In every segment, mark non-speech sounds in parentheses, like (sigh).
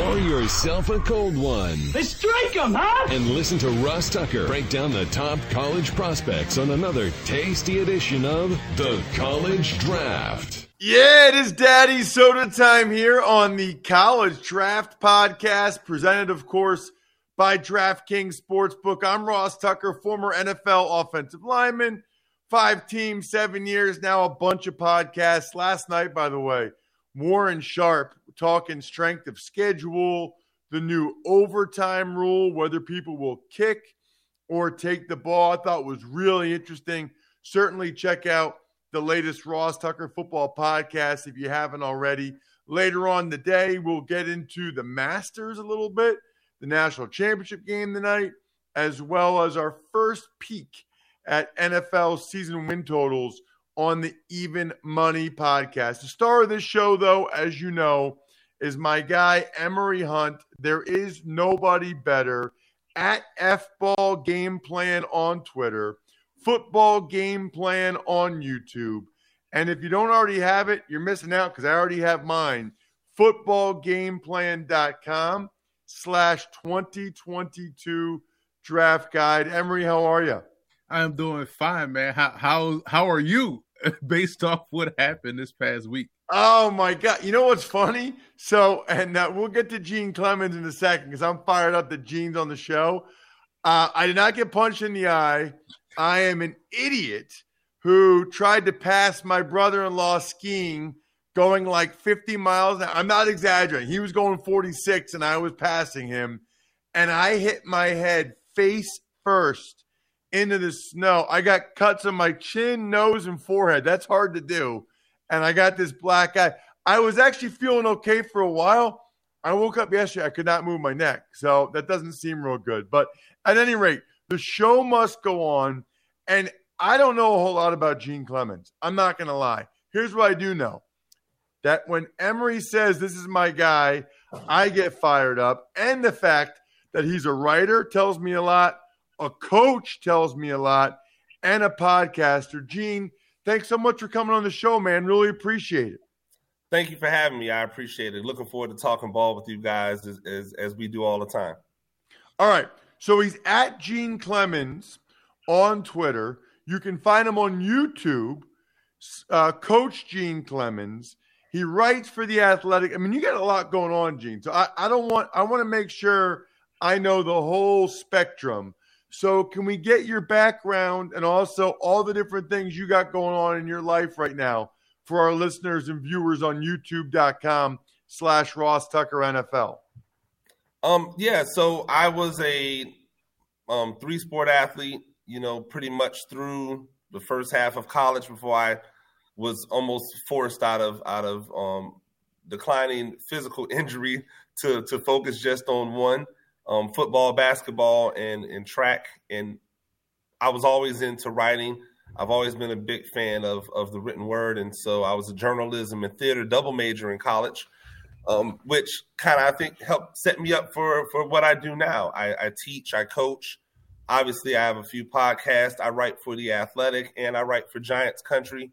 Pour yourself a cold one. Let's strike 'em, huh? And listen to Ross Tucker break down the top college prospects on another tasty edition of The College Draft. Yeah, it is Daddy Soda time here on the College Draft Podcast, presented, of course, by DraftKings Sportsbook. I'm Ross Tucker, former NFL offensive lineman, five teams, seven years, now a bunch of podcasts. Last night, by the way, Warren Sharp talking strength of schedule, the new overtime rule, whether people will kick or take the ball. I thought was really interesting. Certainly check out the latest Ross Tucker football podcast if you haven't already. Later on the day, we'll get into the Masters a little bit, the national championship game tonight, as well as our first peek at NFL season win totals on the Even Money podcast. The star of this show, though, as you know, is my guy, Emory Hunt. There is nobody better at F Ball Game Plan on Twitter football game plan on YouTube. And if you don't already have it, you're missing out because I already have mine. Footballgameplan.com slash 2022 draft guide. Emory, how are you? I'm doing fine, man. How how how are you (laughs) based off what happened this past week? Oh my God! You know what's funny? So, and uh, we'll get to Gene Clemons in a second because I'm fired up that Gene's on the show. Uh, I did not get punched in the eye. I am an idiot who tried to pass my brother in law skiing going like 50 miles. I'm not exaggerating. He was going 46 and I was passing him. And I hit my head face first into the snow. I got cuts on my chin, nose, and forehead. That's hard to do. And I got this black eye. I was actually feeling okay for a while. I woke up yesterday. I could not move my neck. So that doesn't seem real good. But at any rate, the show must go on. And I don't know a whole lot about Gene Clemons. I'm not going to lie. Here's what I do know that when Emory says this is my guy, I get fired up. And the fact that he's a writer tells me a lot, a coach tells me a lot, and a podcaster. Gene, thanks so much for coming on the show, man. Really appreciate it. Thank you for having me. I appreciate it. Looking forward to talking ball with you guys as, as, as we do all the time. All right. So he's at Gene Clemons on Twitter. You can find him on YouTube, uh, Coach Gene Clemons. He writes for the Athletic. I mean, you got a lot going on, Gene. So I, I don't want. I want to make sure I know the whole spectrum. So can we get your background and also all the different things you got going on in your life right now for our listeners and viewers on YouTube.com slash Ross Tucker NFL? Um, yeah, so I was a um, three sport athlete, you know, pretty much through the first half of college before I was almost forced out of out of um, declining physical (laughs) injury to to focus just on one um, football, basketball, and and track. And I was always into writing. I've always been a big fan of of the written word, and so I was a journalism and theater double major in college um, which kind of I think helped set me up for for what I do now. I, I, teach, I coach. Obviously, I have a few podcasts. I write for the Athletic, and I write for Giants Country.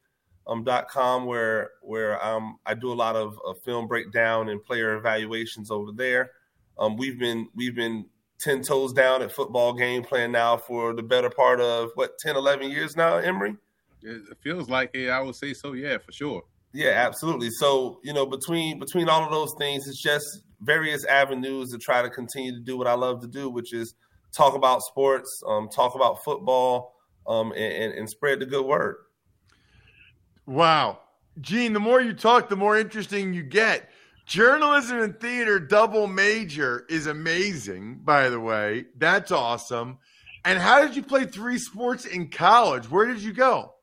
Um, dot com where where um, I do a lot of, of film breakdown and player evaluations over there. Um, we've been we've been 10 toes down at football game plan now for the better part of what 10 11 years now emory? It feels like it. I would say so yeah for sure. Yeah absolutely. So you know between between all of those things it's just various avenues to try to continue to do what i love to do which is talk about sports um, talk about football um, and, and spread the good word. Wow. Gene the more you talk the more interesting you get Journalism and theater double major is amazing, by the way. That's awesome. And how did you play three sports in college? Where did you go?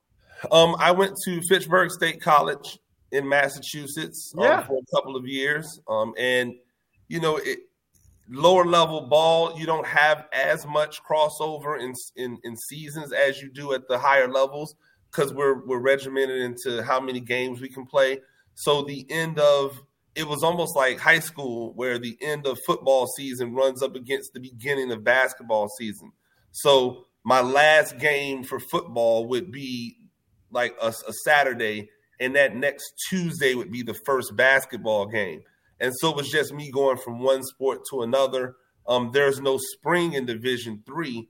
Um, I went to Fitchburg State College in Massachusetts um, yeah. for a couple of years. Um, and, you know, it, lower level ball, you don't have as much crossover in, in, in seasons as you do at the higher levels because we're, we're regimented into how many games we can play. So the end of it was almost like high school where the end of football season runs up against the beginning of basketball season. So my last game for football would be like a, a, Saturday, and that next Tuesday would be the first basketball game. And so it was just me going from one sport to another. Um, there's no spring in Division Three,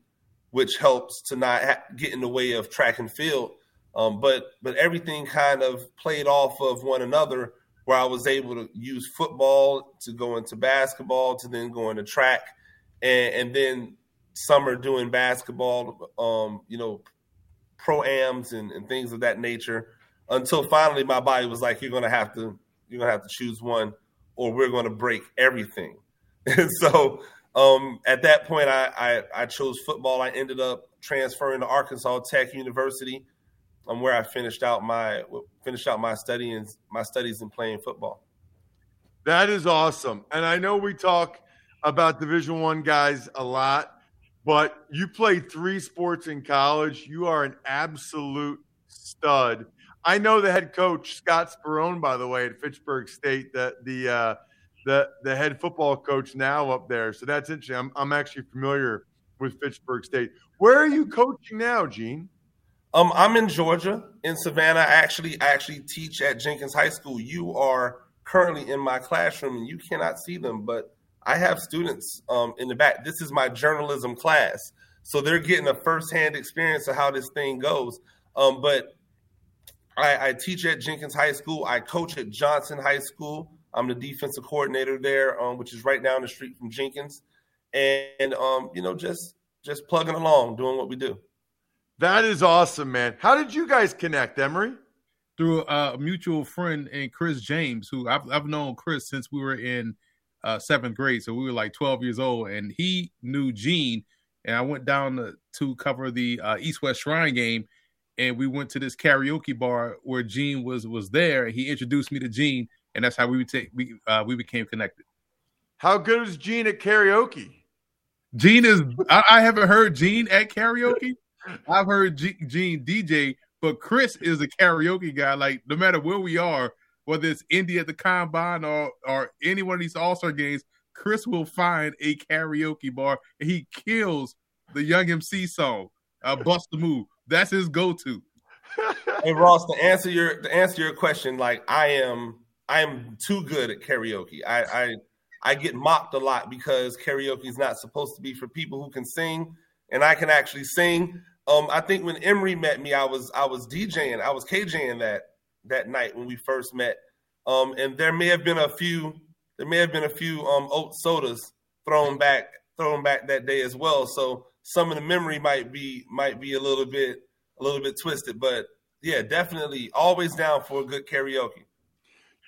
which helps to not ha- get in the way of track and field. Um, but but everything kind of played off of one another where I was able to use football to go into basketball to then go into track and, and then summer doing basketball, um, you know, pro-ams and, and things of that nature until finally my body was like, you're going to have to, you're going to have to choose one or we're going to break everything. And (laughs) so um, at that point, I, I, I chose football. I ended up transferring to Arkansas Tech University um, where I finished out my finish out my studies my studies in playing football. That is awesome, and I know we talk about Division One guys a lot, but you played three sports in college. You are an absolute stud. I know the head coach Scott Sperone, by the way, at Fitchburg State, the the uh, the the head football coach now up there. So that's interesting. I'm I'm actually familiar with Fitchburg State. Where are you coaching now, Gene? Um, I'm in Georgia, in Savannah. I actually, I actually teach at Jenkins High School. You are currently in my classroom, and you cannot see them, but I have students um, in the back. This is my journalism class, so they're getting a firsthand experience of how this thing goes. Um, but I, I teach at Jenkins High School. I coach at Johnson High School. I'm the defensive coordinator there, um, which is right down the street from Jenkins, and um, you know, just just plugging along, doing what we do. That is awesome, man. How did you guys connect, Emory? Through a mutual friend and Chris James, who I've, I've known Chris since we were in uh, seventh grade, so we were like 12 years old, and he knew Gene. And I went down to, to cover the uh, East West Shrine game, and we went to this karaoke bar where Gene was was there. He introduced me to Gene, and that's how we take we uh, we became connected. How good is Gene at karaoke? Gene is. I, I haven't heard Gene at karaoke. I've heard G- Gene DJ, but Chris is a karaoke guy. Like no matter where we are, whether it's Indy at the combine or or any one of these All Star games, Chris will find a karaoke bar and he kills the Young MC song, uh, "Bust the Move." That's his go to. hey Ross, to answer your to answer your question, like I am, I am too good at karaoke. I I, I get mocked a lot because karaoke is not supposed to be for people who can sing, and I can actually sing. Um, I think when Emory met me, I was I was DJing, I was KJing that that night when we first met. Um, and there may have been a few there may have been a few um oat sodas thrown back thrown back that day as well. So some of the memory might be might be a little bit a little bit twisted, but yeah, definitely always down for a good karaoke.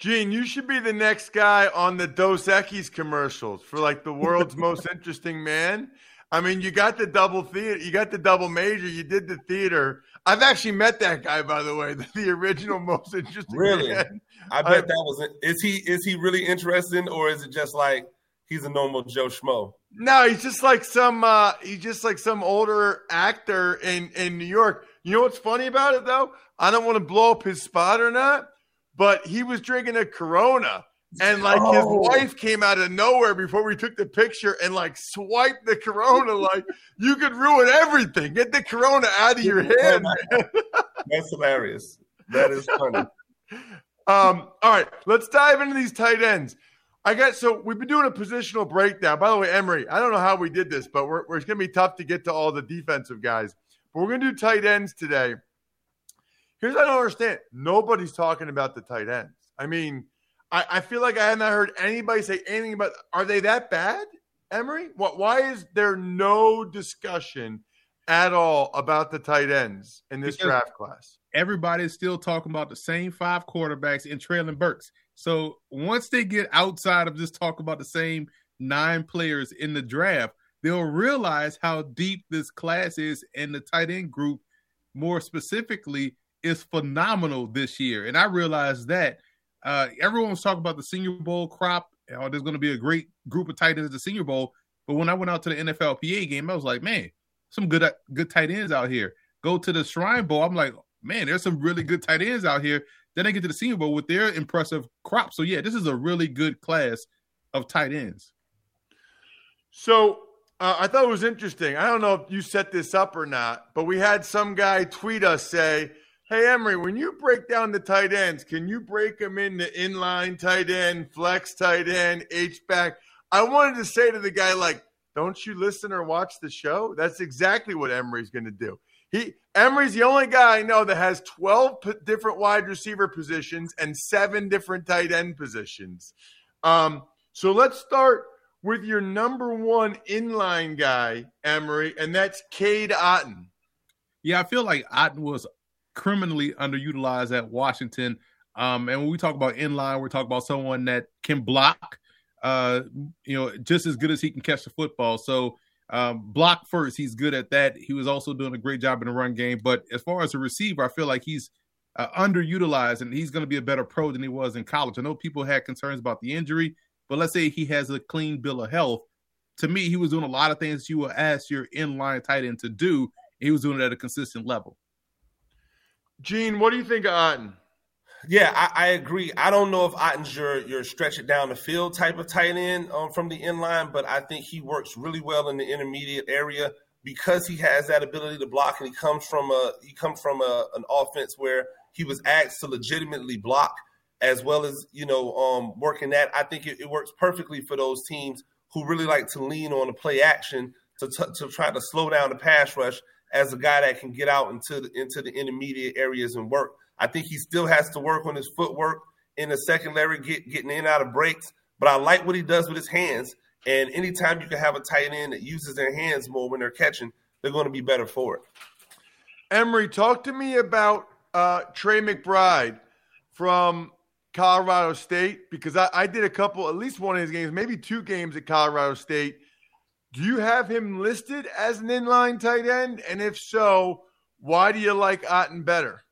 Gene, you should be the next guy on the Dos Equis commercials for like the world's most interesting man. I mean, you got the double theater, you got the double major, you did the theater. I've actually met that guy, by the way, the, (laughs) the original most interesting. Really, man. I bet I, that was. Is he is he really interesting, or is it just like he's a normal Joe Schmo? No, he's just like some. uh He's just like some older actor in in New York. You know what's funny about it though? I don't want to blow up his spot or not, but he was drinking a Corona and like oh. his wife came out of nowhere before we took the picture and like swiped the corona like you could ruin everything get the corona out of your head that's hilarious that is funny (laughs) um all right let's dive into these tight ends I guess so. We've been doing a positional breakdown. By the way, emory I don't know how we did this, but we're, we're it's going to be tough to get to all the defensive guys. But we're going to do tight ends today. Here's what I don't understand. Nobody's talking about the tight ends. I mean, I, I feel like I haven't heard anybody say anything about. Are they that bad, Emory? What? Why is there no discussion at all about the tight ends in this because draft class? Everybody's still talking about the same five quarterbacks and Treylon Burks. So once they get outside of just talking about the same nine players in the draft, they'll realize how deep this class is, and the tight end group, more specifically, is phenomenal this year. And I realized that uh, everyone was talking about the Senior Bowl crop. Oh, there's going to be a great group of tight ends at the Senior Bowl. But when I went out to the NFLPA game, I was like, man, some good good tight ends out here. Go to the Shrine Bowl. I'm like, man, there's some really good tight ends out here. Then they get to the Senior Bowl with their impressive crop. So yeah, this is a really good class of tight ends. So uh, I thought it was interesting. I don't know if you set this up or not, but we had some guy tweet us say, "Hey Emory, when you break down the tight ends, can you break them into inline tight end, flex tight end, H back?" I wanted to say to the guy like, "Don't you listen or watch the show?" That's exactly what Emory's going to do. He Emory's the only guy I know that has 12 p- different wide receiver positions and seven different tight end positions. Um, so let's start with your number one inline guy, Emory, and that's Cade Otton. Yeah, I feel like Otton was criminally underutilized at Washington. Um, and when we talk about inline, we're talking about someone that can block, uh, you know, just as good as he can catch the football. So um, block first, he's good at that. He was also doing a great job in the run game. But as far as a receiver, I feel like he's uh, underutilized and he's going to be a better pro than he was in college. I know people had concerns about the injury, but let's say he has a clean bill of health. To me, he was doing a lot of things you would ask your inline tight end to do. He was doing it at a consistent level. Gene, what do you think of Otton? Yeah, I, I, agree. I don't know if Otton's your your stretch it down the field type of tight end um, from the inline, but I think he works really well in the intermediate area because he has that ability to block, and he comes from a he comes from a, an offense where he was asked to legitimately block as well as you know um, working that. I think it, it, works perfectly for those teams who really like to lean on the play action to t- to try to slow down the pass rush as a guy that can get out into the, into the intermediate areas and work. I think he still has to work on his footwork in the secondary, get, getting in out of breaks. But I like what he does with his hands. And anytime you can have a tight end that uses their hands more when they're catching, they're going to be better for it. Emory, talk to me about uh, Trey McBride from Colorado State because I, I, did a couple, at least one of his games, maybe two games at Colorado State. Do you have him listed as an inline tight end? And if so, why do you like Otton better?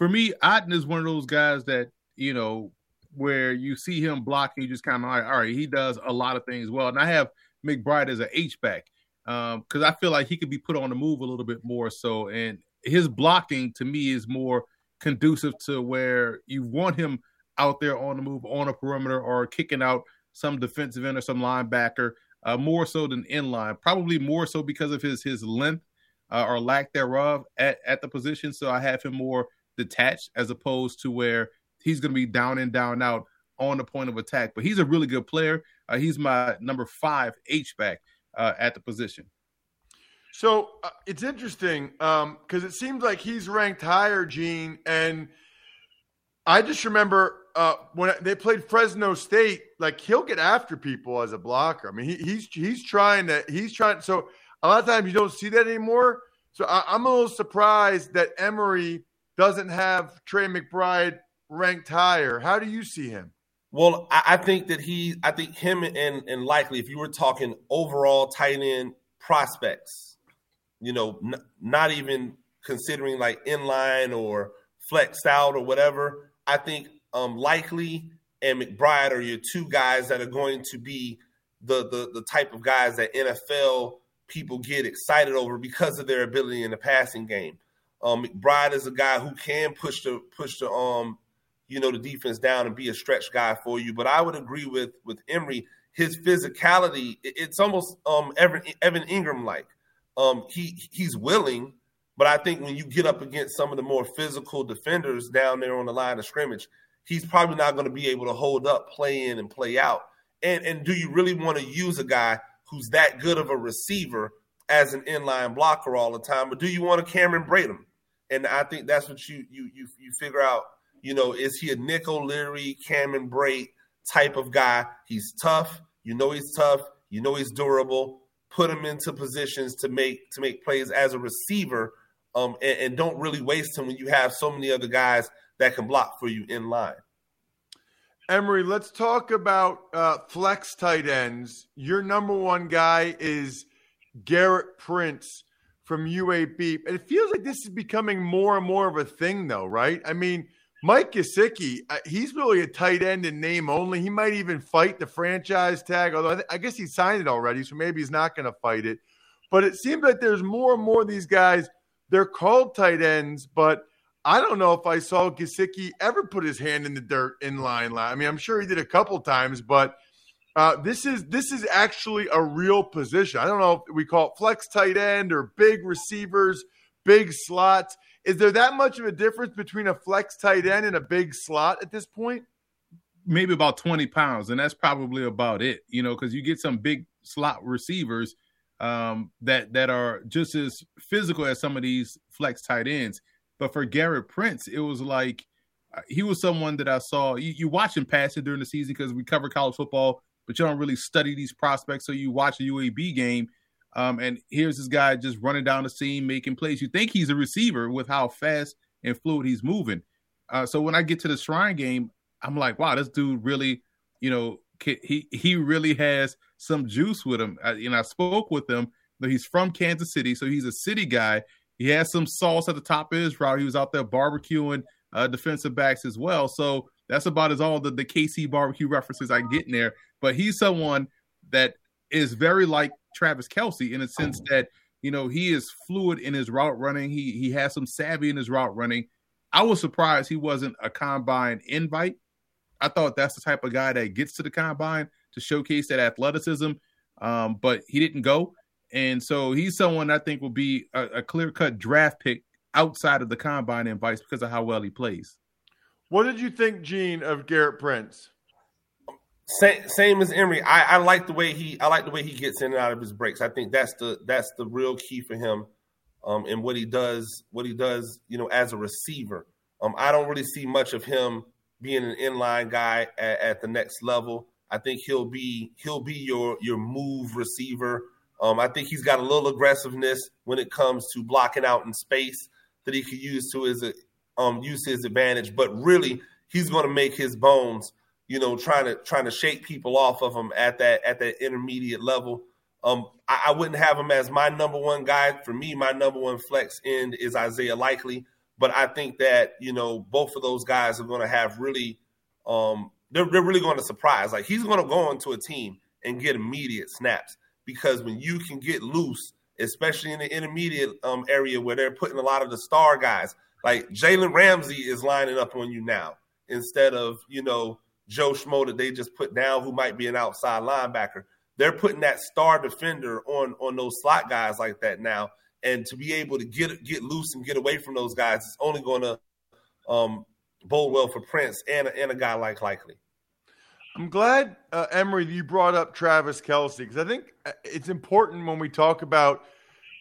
for me, Otton is one of those guys that you know where you see him blocking, you just kind of like, all right, he does a lot of things well. And I have McBride as an H back because um, I feel like he could be put on the move a little bit more. So, and his blocking to me is more conducive to where you want him out there on the move on a perimeter or kicking out some defensive end or some linebacker uh, more so than inline. Probably more so because of his his length uh, or lack thereof at, at the position. So I have him more detached as opposed to where he's going to be down and down out on the point of attack. But he's a really good player. Uh, he's my number five H back uh, at the position. So uh, it's interesting because um, it seems like he's ranked higher, Gene. And I just remember uh, when they played Fresno State, like he'll get after people as a blocker. I mean, he, he's he's trying to he's trying. So a lot of times you don't see that anymore. So I, I'm a little surprised that Emory doesn't have Trey McBride ranked higher. How do you see him? Well, I, think that he, I think him and and likely, if you were talking overall tight end prospects, you know, n- not even considering like inline or flexed out or whatever, I think um, likely and McBride are your two guys that are going to be the the the type of guys that NFL people get excited over because of their ability in the passing game. Um, McBride is a guy who can push the push the um, you know, the defense down and be a stretch guy for you. But I would agree with with Emory. His physicality, it's almost um Evan, Evan Engram like. Um, he he's willing, but I think when you get up against some of the more physical defenders down there on the line of scrimmage, he's probably not going to be able to hold up, play in, and play out. And and do you really want to use a guy who's that good of a receiver as an inline blocker all the time, or do you want a Cameron Brate? And I think that's what you you you you figure out. You know, is he a Nick O'Leary, Cameron Brate type of guy? He's tough. You know he's tough. You know he's durable. Put him into positions to make to make plays as a receiver, um, and, and don't really waste him when you have so many other guys that can block for you in line. Emory, let's talk about uh, flex tight ends. Your number one guy is Gerrit Prince from UAB. And it feels like this is becoming more and more of a thing, though, right? I mean, Mike Gesicki, uh, he's really a tight end in name only. He might even fight the franchise tag, although I, th- I guess he signed it already, so maybe he's not going to fight it. But it seems like there's more and more of these guys. They're called tight ends, but I don't know if I saw Gesicki ever put his hand in the dirt in line. I mean, I'm sure he did a couple times, but uh, this is this is actually a real position. I don't know if we call it flex tight end or big receivers, big slots. Is there that much of a difference between a flex tight end and a big slot at this point? Maybe about 20 pounds, and that's probably about it, you know, because you get some big slot receivers um, that that are just as physical as some of these flex tight ends but for Gerrit Prince, it was like uh, he was someone that I saw. You, you watch him pass it during the season because we cover college football, but you don't really study these prospects. So you watch a UAB game, um, and here's this guy just running down the seam, making plays. You think he's a receiver with how fast and fluid he's moving. Uh, so when I get to the Shrine game, I'm like, wow, this dude really, you know, he he really has some juice with him. I, know, I spoke with him. He's from Kansas City, so he's a city guy he has some sauce at the top of his route. He was out there barbecuing uh, defensive backs as well. So that's about as all the, the KC barbecue references I get in there. But he's someone that is very like Travis Kelce in a sense that, you know, he is fluid in his route running. He he has some savvy in his route running. I was surprised he wasn't a combine invite. I thought that's the type of guy that gets to the combine to showcase that athleticism. Um, but he didn't go. And so he's someone I think will be a, a clear cut draft pick outside of the combine invites because of how well he plays. What did you think, Gene, of Gerrit Prince? Same, same as Emory. I, I, like the way he I like the way he gets in and out of his breaks. I think that's the that's the real key for him, um, and what he does what he does you know as a receiver. Um, I don't really see much of him being an inline guy at, at the next level. I think he'll be he'll be your your move receiver um, I think he's got a little aggressiveness when it comes to blocking out in space that he could use to his um, use his advantage. But really, he's going to make his bones, you know, trying to trying to shake people off of him at that at that intermediate level. Um, I, I, wouldn't have him as my number one guy. For me, my number one flex end is Isaiah Likely. But I think that you know both of those guys are going to have really, um, they're, they're really going to surprise. Like he's going to go into a team and get immediate snaps because when you can get loose, especially in the intermediate um, area where they're putting a lot of the star guys, like Jalen Ramsey is lining up on you now instead of you know Joe Schmo that they just put down who might be an outside linebacker. They're putting that star defender on on those slot guys like that now, and to be able to get get loose and get away from those guys is only going to um, bode well for Prince and and a guy like Likely. I'm glad, uh, Emory, you brought up Travis Kelce because I think uh, it's important when we talk about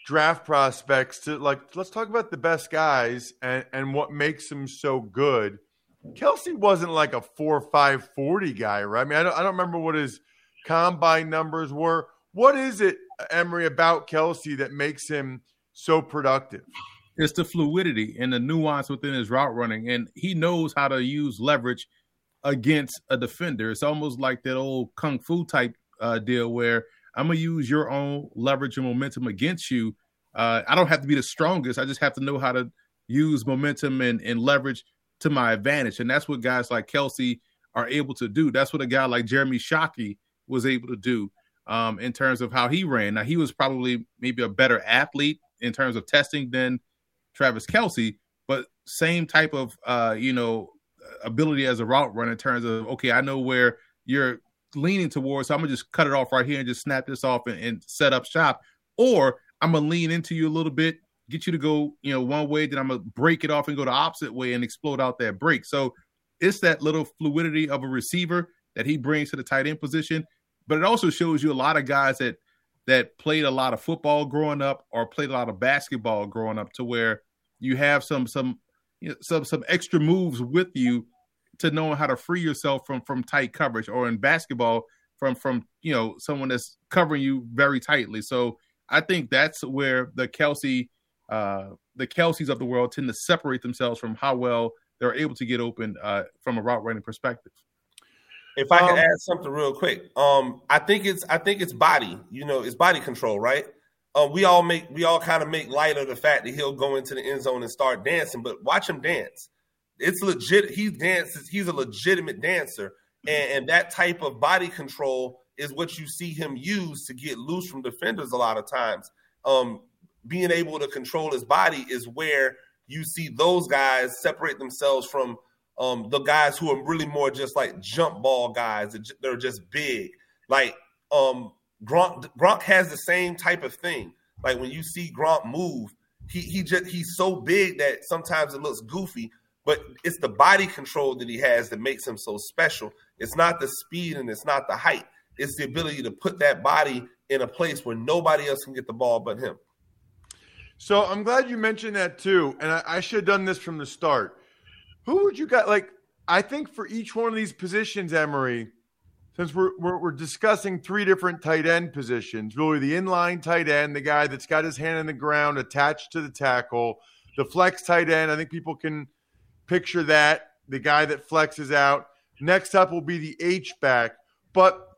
draft prospects to like let's talk about the best guys and, and what makes them so good. Kelce wasn't like a four five forty guy, right? I mean, I don't, I don't remember what his combine numbers were. What is it, Emory, about Kelce that makes him so productive? It's the fluidity and the nuance within his route running, and he knows how to use leverage against a defender. It's almost like that old kung fu type uh, deal where I'm gonna use your own leverage and momentum against you. Uh, I don't have to be the strongest. I just have to know how to use momentum and, and leverage to my advantage. And that's what guys like Kelce are able to do. That's what a guy like Jeremy Shockey was able to do um, in terms of how he ran. Now he was probably maybe a better athlete in terms of testing than Travis Kelce, but same type of uh, you know ability as a route runner in terms of okay, I know where you're leaning towards, so I'm gonna just cut it off right here and just snap this off and, and set up shop, or I'm gonna lean into you a little bit, get you to go, you know, one way, then I'm gonna break it off and go the opposite way and explode out that break. So it's that little fluidity of a receiver that he brings to the tight end position. But it also shows you a lot of guys that that played a lot of football growing up or played a lot of basketball growing up to where you have some some you know, some some extra moves with you to knowing how to free yourself from from tight coverage or in basketball from from you know someone that's covering you very tightly. So I think that's where the Kelce uh, the Kelces of the world tend to separate themselves from how well they're able to get open uh, from a route running perspective. If I um, could add something real quick, um, I think it's I think it's body. You know, it's body control, right? Uh, we all make we all kind of make light of the fact that he'll go into the end zone and start dancing, but watch him dance. It's legit. He dances. He's a legitimate dancer, and, and that type of body control is what you see him use to get loose from defenders a lot of times. Um, being able to control his body is where you see those guys separate themselves from um, the guys who are really more just like jump ball guys. They're just big. Like um, Gronk, Gronk has the same type of thing. Like when you see Gronk move, he he just he's so big that sometimes it looks goofy, but it's the body control that he has that makes him so special. It's not the speed and it's not the height. It's the ability to put that body in a place where nobody else can get the ball but him. So I'm glad you mentioned that too, and I, I should have done this from the start. Who would you got? Like, I think for each one of these positions, Emory, since we're, we're, we're discussing three different tight end positions, really the inline tight end, the guy that's got his hand in the ground attached to the tackle, the flex tight end. I think people can picture that the guy that flexes out. Next up will be the H back, but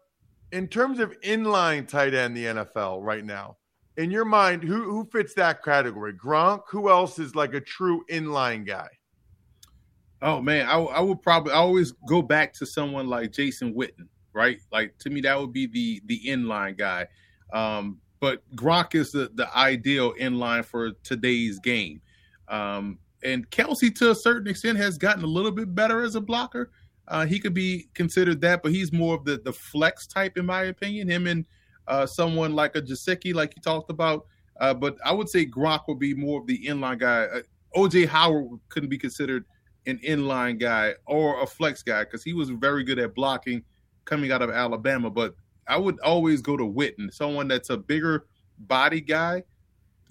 in terms of inline tight end, the NFL right now, in your mind, who who fits that category? Gronk. Who else is like a true inline guy? Oh man, I, I would probably I always go back to someone like Jason Witten, right? Like to me, that would be the the inline guy. Um, but Gronk is the the ideal inline for today's game. Um, and Kelce, to a certain extent, has gotten a little bit better as a blocker. Uh, he could be considered that, but he's more of the the flex type, in my opinion. Him and uh, someone like a Gesicki, like you talked about. Uh, but I would say Gronk would be more of the inline guy. Uh, OJ Howard couldn't be considered an inline guy or a flex guy because he was very good at blocking coming out of Alabama. But I would always go to Witten, someone that's a bigger body guy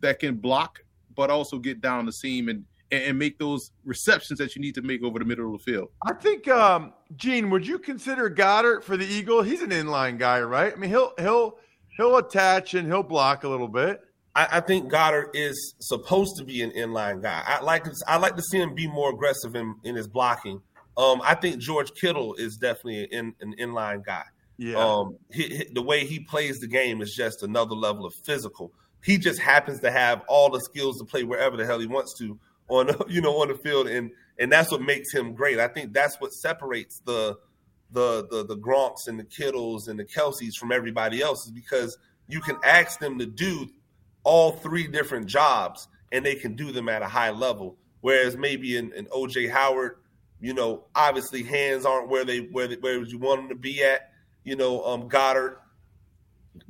that can block, but also get down the seam and and make those receptions that you need to make over the middle of the field. I think, um, Gene, would you consider Goedert for the Eagle? He's an inline guy, right? I mean, he'll he'll he'll attach and he'll block a little bit. I, I think Goedert is supposed to be an inline guy. I like I like to see him be more aggressive in, in his blocking. Um, I think George Kittle is definitely an, an inline guy. Yeah. Um, he, he, the way he plays the game is just another level of physical. He just happens to have all the skills to play wherever the hell he wants to on (laughs) you know on the field, and and that's what makes him great. I think that's what separates the the the the Gronks and the Kittles and the Kelces from everybody else is because you can ask them to do all three different jobs and they can do them at a high level. Whereas maybe in OJ Howard, you know, obviously hands aren't where they where they, where you want them to be at. You know, um, Goedert,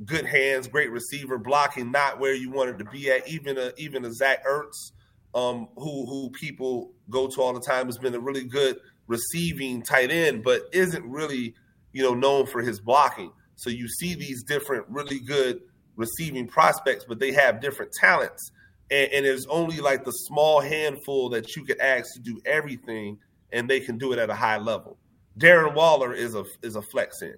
good hands, great receiver, blocking not where you wanted to be at. Even a even a Zach Ertz, um, who who people go to all the time, has been a really good receiving tight end, but isn't really you know known for his blocking. So you see these different really good receiving prospects, but they have different talents. And, and only like the small handful that you could ask to do everything, and they can do it at a high level. Darren Waller is a is a flex in.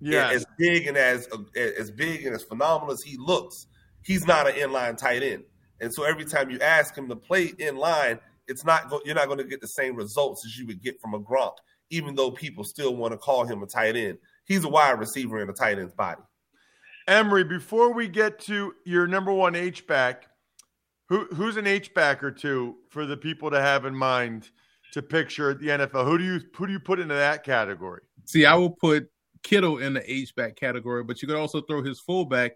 Yeah, as big and as as big and as phenomenal as he looks, he's not an inline tight end. And so every time you ask him to play in line, it's not go- you're not going to get the same results as you would get from a Gronk, even though people still want to call him a tight end. He's a wide receiver in a tight end's body. Emory, before we get to your number one H back, who who's an H back or two for the people to have in mind to picture at the NFL? Who do you who do you put into that category? See, I will put Kittle in the H back category, but you could also throw his fullback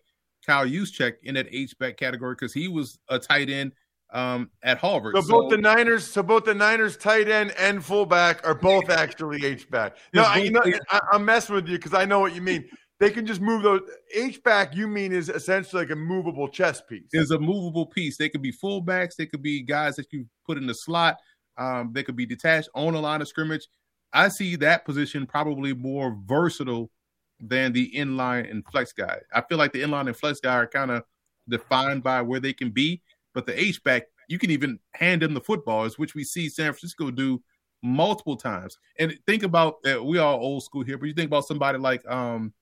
Kyle Juszczyk in that H back category because he was a tight end um, at Harvard. So, so, both the Niners, so both the Niners tight end and fullback are both actually H back. (laughs) No, I, you know, I, am messing with you because I know what you mean. They can just move those H back. You mean is essentially like a movable chess piece? Is a movable piece. They could be fullbacks. They could be guys that you put in the slot. Um, they could be detached on a line of scrimmage. I see that position probably more versatile than the inline and flex guy. I feel like the inline and flex guy are kind of defined by where they can be, but the H back you can even hand them the footballs, which we see San Francisco do multiple times. And think about uh, we are old school here, but you think about somebody like um,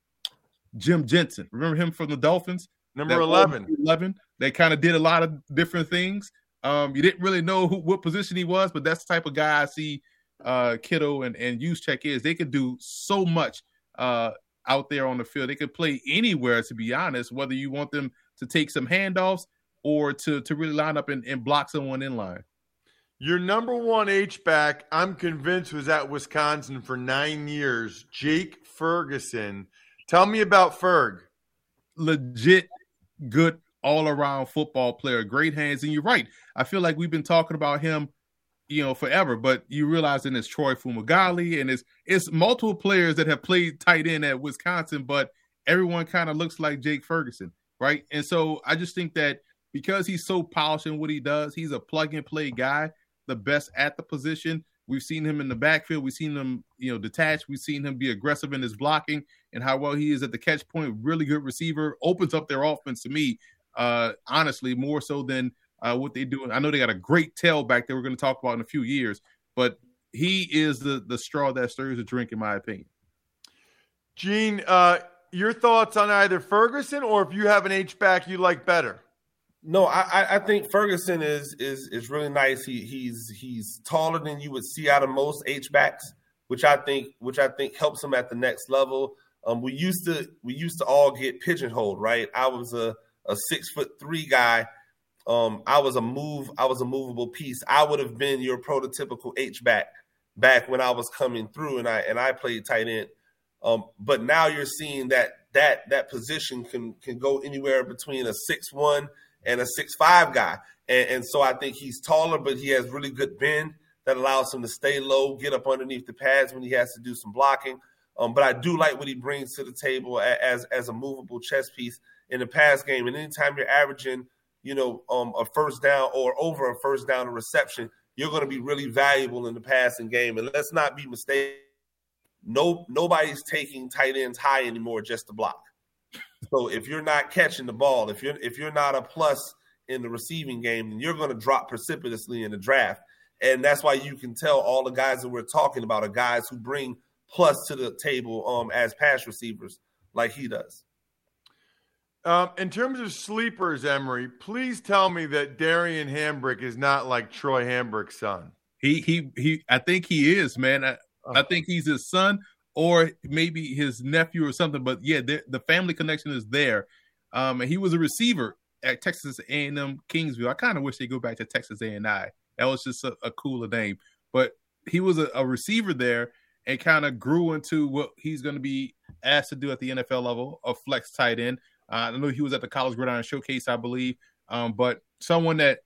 Jim Jensen. Remember him from the Dolphins? Number 11. 11. They kind of did a lot of different things. Um, you didn't really know who, what position he was, but that's the type of guy I see uh, Kittle and, and Juszczyk is. They could do so much uh, out there on the field. They could play anywhere, to be honest, whether you want them to take some handoffs or to, to really line up and, and block someone in line. Your number one H back, I'm convinced, was at Wisconsin for nine years. Jake Ferguson. Tell me about Ferg. Legit good all around football player, great hands. And you're right. I feel like we've been talking about him, you know, forever, but you realize it's Troy Fumagalli and it's it's multiple players that have played tight end at Wisconsin, but everyone kind of looks like Jake Ferguson, right? And so I just think that because he's so polished in what he does, he's a plug and play guy the best at the position. We've seen him in the backfield. We've seen him, you know, detached. We've seen him be aggressive in his blocking and how well he is at the catch point. Really good receiver. Opens up their offense to me, uh, honestly, more so than uh, what they do. I know they got a great tailback that we're going to talk about in a few years, but he is the the straw that stirs the drink, in my opinion. Gene, uh, your thoughts on either Ferguson or if you have an H back you like better? No, I, I think Ferguson is is is really nice. He he's he's taller than you would see out of most H backs, which I think which I think helps him at the next level. Um, we used to we used to all get pigeonholed, right? I was a a six foot three guy. Um, I was a move. I was a movable piece. I would have been your prototypical H back back when I was coming through, and I and I played tight end. Um, but now you're seeing that that that position can can go anywhere between a six one and a six five guy. And, and, so I think he's taller, but he has really good bend that allows him to stay low, get up underneath the pads when he has to do some blocking. Um, but I do like what he brings to the table as as a movable chess piece in the pass game. And anytime you're averaging, you know, um, a first down or over a first down reception, you're going to be really valuable in the passing game. And let's not be mistaken. No, nobody's taking tight ends high anymore just to block. So if you're not catching the ball, if you're if you're not a plus in the receiving game, then you're going to drop precipitously in the draft. And that's why you can tell all the guys that we're talking about are guys who bring plus to the table um, as pass receivers, like he does. Um, in terms of sleepers, Emory, please tell me that Darian Hambrick is not like Troy Hambrick's son. He he he. I think he is, man. I, I think he's his son, or maybe his nephew or something. But yeah, the, the family connection is there. Um, and he was a receiver at Texas A&M Kingsville. I kind of wish they go back to Texas A&I. That was just a, a cooler name. But he was a, a receiver there and kind of grew into what he's going to be asked to do at the NFL level, a flex tight end. Uh, I know he was at the College Gridiron Showcase, I believe. Um, but someone that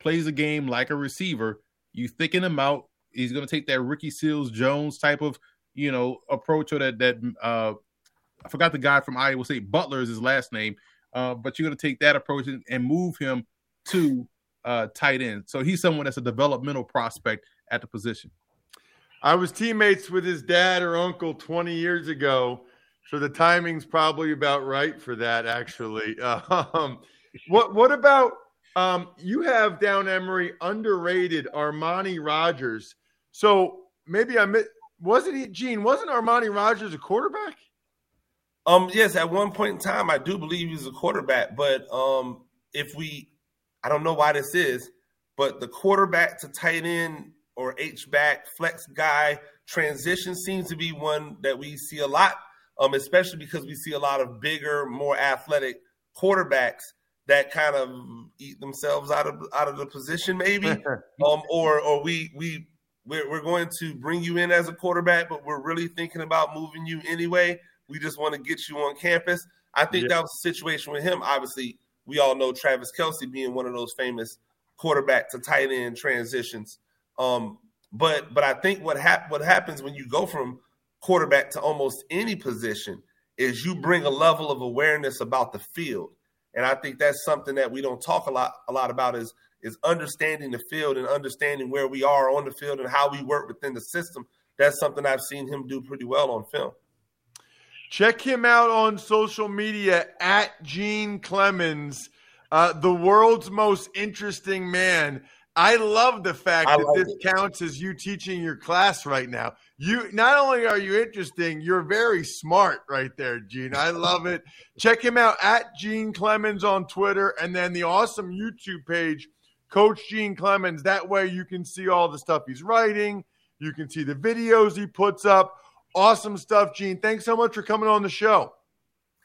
plays a game like a receiver, you thicken him out. He's going to take that Ricky Seals Jones type of you know, approach or that that uh, I forgot the guy from Iowa State. Butler is his last name, uh, but you're going to take that approach and, and move him to uh, tight end. So he's someone that's a developmental prospect at the position. I was teammates with his dad or uncle 20 years ago, so the timing's probably about right for that. Actually, (laughs) um, what what about um, you have down Emory underrated Armani Rogers? So maybe I wasn't he Gene? Wasn't Armani Rogers a quarterback? Um, yes, at one point in time, I do believe he was a quarterback. But um, if we, I don't know why this is, but the quarterback to tight end or H back flex guy transition seems to be one that we see a lot. Um, especially because we see a lot of bigger, more athletic quarterbacks that kind of eat themselves out of out of the position, maybe. (laughs) um, or or we we we're, we're going to bring you in as a quarterback, but we're really thinking about moving you anyway. We just want to get you on campus. I think yeah. that was the situation with him. Obviously, we all know Travis Kelce being one of those famous quarterback to tight end transitions. Um, but but I think what hap- what happens when you go from quarterback to almost any position is you bring a level of awareness about the field. And I think that's something that we don't talk a lot a lot about is is understanding the field and understanding where we are on the field and how we work within the system that's something I've seen him do pretty well on film. Check him out on social media at Gene Clemons, uh, the world's most interesting man. I love the fact I that like this it. counts as you teaching your class right now. You not only are you interesting, you're very smart right there, Gene. I love it. (laughs) Check him out at Gene Clemons on Twitter and then the awesome YouTube page, Coach Gene Clemons. That way you can see all the stuff he's writing. You can see the videos he puts up. Awesome stuff, Gene. Thanks so much for coming on the show.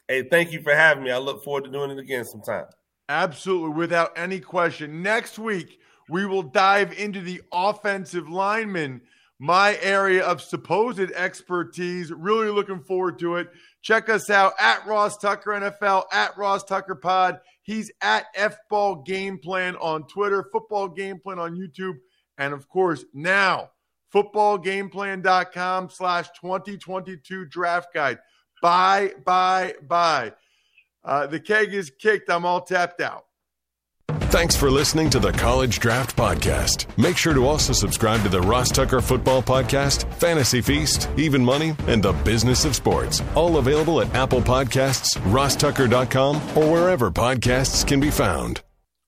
Hey, thank you for having me. I look forward to doing it again sometime. Absolutely, without any question. Next week, we will dive into the offensive lineman, my area of supposed expertise. Really looking forward to it. Check us out at Ross Tucker NFL, at Ross Tucker Pod. He's at FBall Game Plan on Twitter, Football Game Plan on YouTube, and of course, now footballgameplan.com slash 2022 draft guide. Bye, bye, bye. Uh, the keg is kicked. I'm all tapped out. Thanks for listening to the College Draft Podcast. Make sure to also subscribe to the Ross Tucker Football Podcast, Fantasy Feast, Even Money, and the Business of Sports. All available at Apple Podcasts, rosstucker.com, or wherever podcasts can be found.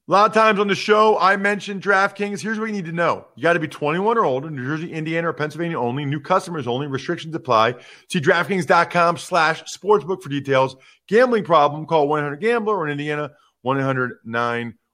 A lot of times on the show, I mentioned DraftKings. Here's what you need to know. You got to be 21 or older, New Jersey, Indiana, or Pennsylvania only. New customers only. Restrictions apply. See DraftKings.com slash sportsbook for details. Gambling problem, call 1-800-GAMBLER or in Indiana, 1-800-9